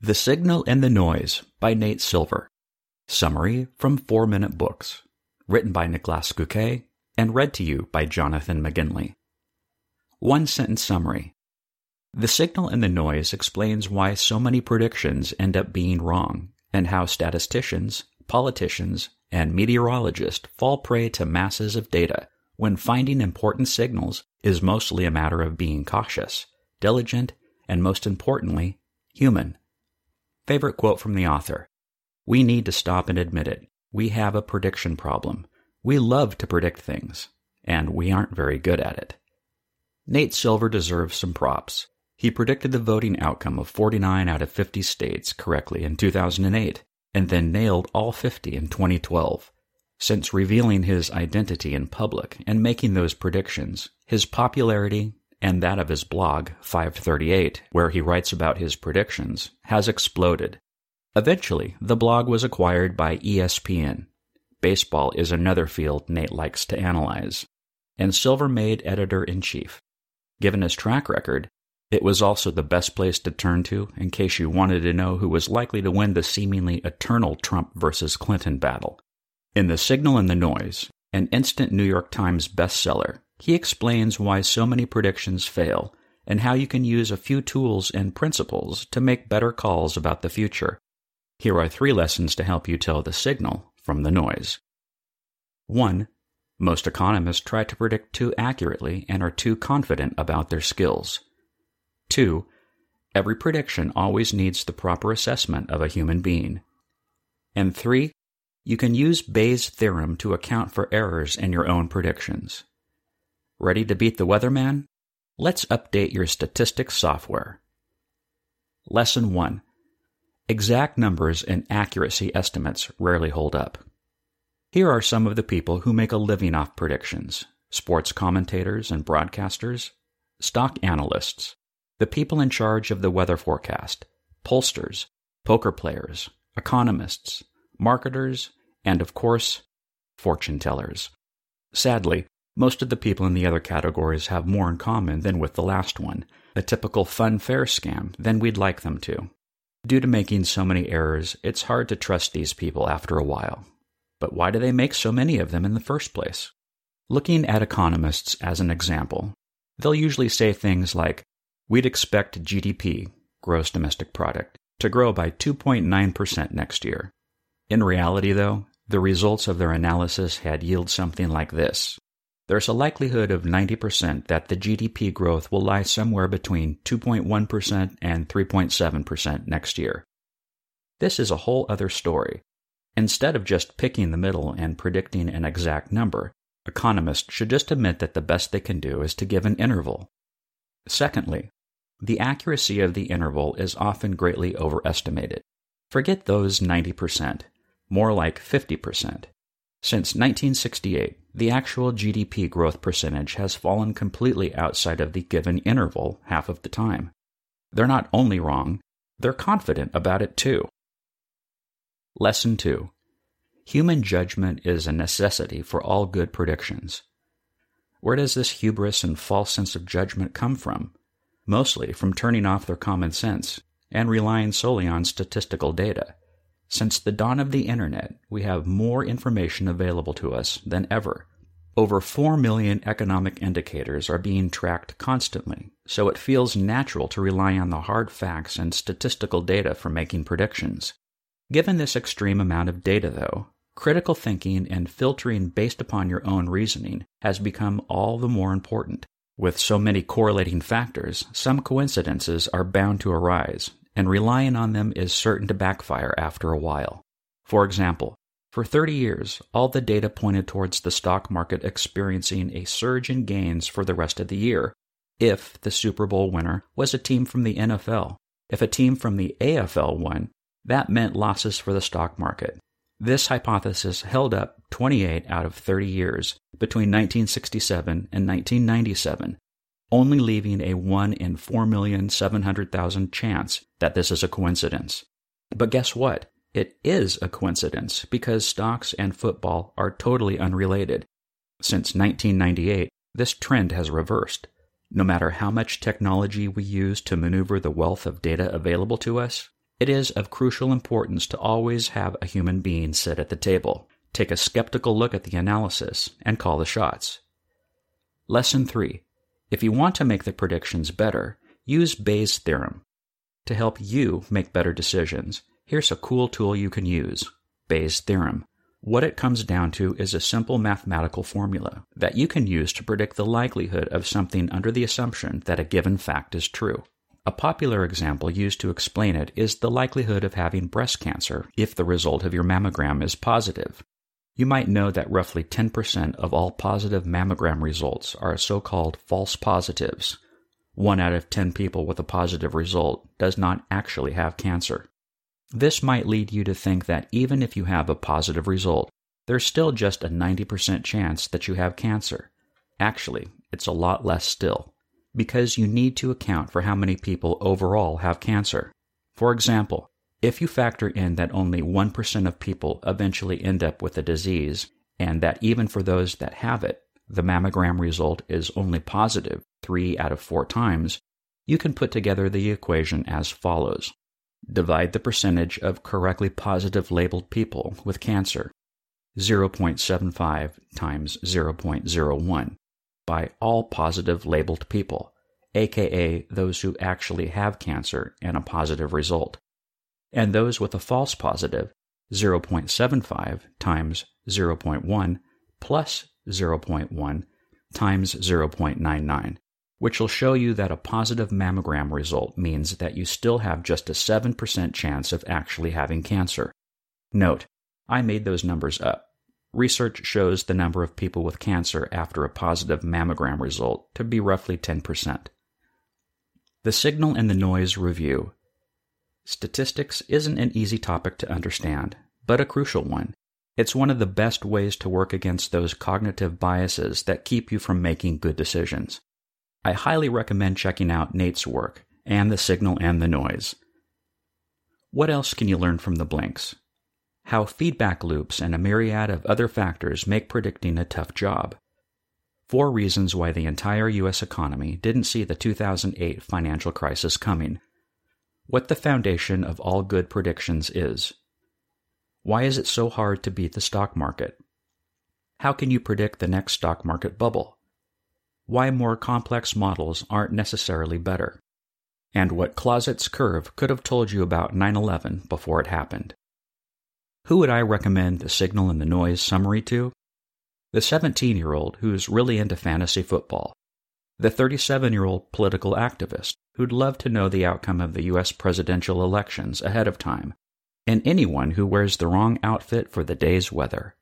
The Signal and the Noise by Nate Silver. Summary from 4 Minute Books. Written by Niklas Göke and read to you by Jonathan McGinley. One sentence summary. The Signal and the Noise explains why so many predictions end up being wrong and how statisticians, politicians, and meteorologists fall prey to masses of data when finding important signals is mostly a matter of being cautious, diligent, and most importantly, human. Favorite quote from the author We need to stop and admit it. We have a prediction problem. We love to predict things, and we aren't very good at it. Nate Silver deserves some props. He predicted the voting outcome of 49 out of 50 states correctly in 2008, and then nailed all 50 in 2012. Since revealing his identity in public and making those predictions, his popularity and that of his blog, 538, where he writes about his predictions, has exploded. Eventually, the blog was acquired by ESPN. Baseball is another field Nate likes to analyze. And Silver made editor in chief. Given his track record, it was also the best place to turn to in case you wanted to know who was likely to win the seemingly eternal Trump versus Clinton battle. In The Signal and the Noise, an instant New York Times bestseller, he explains why so many predictions fail and how you can use a few tools and principles to make better calls about the future. Here are three lessons to help you tell the signal from the noise. 1. Most economists try to predict too accurately and are too confident about their skills. 2. Every prediction always needs the proper assessment of a human being. And 3. You can use Bayes' theorem to account for errors in your own predictions. Ready to beat the weatherman? Let's update your statistics software. Lesson 1 Exact numbers and accuracy estimates rarely hold up. Here are some of the people who make a living off predictions sports commentators and broadcasters, stock analysts, the people in charge of the weather forecast, pollsters, poker players, economists, marketers, and of course, fortune tellers. Sadly, most of the people in the other categories have more in common than with the last one, a typical fun fair scam, than we'd like them to. Due to making so many errors, it's hard to trust these people after a while. But why do they make so many of them in the first place? Looking at economists as an example, they'll usually say things like, We'd expect GDP, gross domestic product, to grow by 2.9% next year. In reality, though, the results of their analysis had yielded something like this. There's a likelihood of 90% that the GDP growth will lie somewhere between 2.1% and 3.7% next year. This is a whole other story. Instead of just picking the middle and predicting an exact number, economists should just admit that the best they can do is to give an interval. Secondly, the accuracy of the interval is often greatly overestimated. Forget those 90% more like 50%. Since 1968, the actual GDP growth percentage has fallen completely outside of the given interval half of the time. They're not only wrong, they're confident about it too. Lesson 2 Human judgment is a necessity for all good predictions. Where does this hubris and false sense of judgment come from? Mostly from turning off their common sense and relying solely on statistical data. Since the dawn of the Internet, we have more information available to us than ever. Over 4 million economic indicators are being tracked constantly, so it feels natural to rely on the hard facts and statistical data for making predictions. Given this extreme amount of data, though, critical thinking and filtering based upon your own reasoning has become all the more important. With so many correlating factors, some coincidences are bound to arise, and relying on them is certain to backfire after a while. For example, for 30 years, all the data pointed towards the stock market experiencing a surge in gains for the rest of the year, if the Super Bowl winner was a team from the NFL. If a team from the AFL won, that meant losses for the stock market. This hypothesis held up 28 out of 30 years between 1967 and 1997, only leaving a 1 in 4,700,000 chance that this is a coincidence. But guess what? It is a coincidence because stocks and football are totally unrelated. Since 1998, this trend has reversed. No matter how much technology we use to maneuver the wealth of data available to us, It is of crucial importance to always have a human being sit at the table, take a skeptical look at the analysis, and call the shots. Lesson 3. If you want to make the predictions better, use Bayes' theorem. To help you make better decisions, here's a cool tool you can use Bayes' theorem. What it comes down to is a simple mathematical formula that you can use to predict the likelihood of something under the assumption that a given fact is true. A popular example used to explain it is the likelihood of having breast cancer if the result of your mammogram is positive. You might know that roughly 10% of all positive mammogram results are so called false positives. One out of 10 people with a positive result does not actually have cancer. This might lead you to think that even if you have a positive result, there's still just a 90% chance that you have cancer. Actually, it's a lot less still, because you need to account for how many people overall have cancer. For example, if you factor in that only 1% of people eventually end up with the disease, and that even for those that have it, the mammogram result is only positive 3 out of 4 times, you can put together the equation as follows. Divide the percentage of correctly positive labeled people with cancer, 0.75 times 0.01, by all positive labeled people, aka those who actually have cancer and a positive result, and those with a false positive, 0.75 times 0.1 plus 0.1 times 0.99 which will show you that a positive mammogram result means that you still have just a 7% chance of actually having cancer. Note, I made those numbers up. Research shows the number of people with cancer after a positive mammogram result to be roughly 10%. The signal and the noise review. Statistics isn't an easy topic to understand, but a crucial one. It's one of the best ways to work against those cognitive biases that keep you from making good decisions. I highly recommend checking out Nate's work and the signal and the noise. What else can you learn from the blinks? How feedback loops and a myriad of other factors make predicting a tough job. Four reasons why the entire U.S. economy didn't see the 2008 financial crisis coming. What the foundation of all good predictions is. Why is it so hard to beat the stock market? How can you predict the next stock market bubble? why more complex models aren't necessarily better, and what Clauset's curve could have told you about 9 11 before it happened. Who would I recommend the signal and the noise summary to? The 17 year old who's really into fantasy football, the 37 year old political activist who'd love to know the outcome of the U.S. presidential elections ahead of time, and anyone who wears the wrong outfit for the day's weather.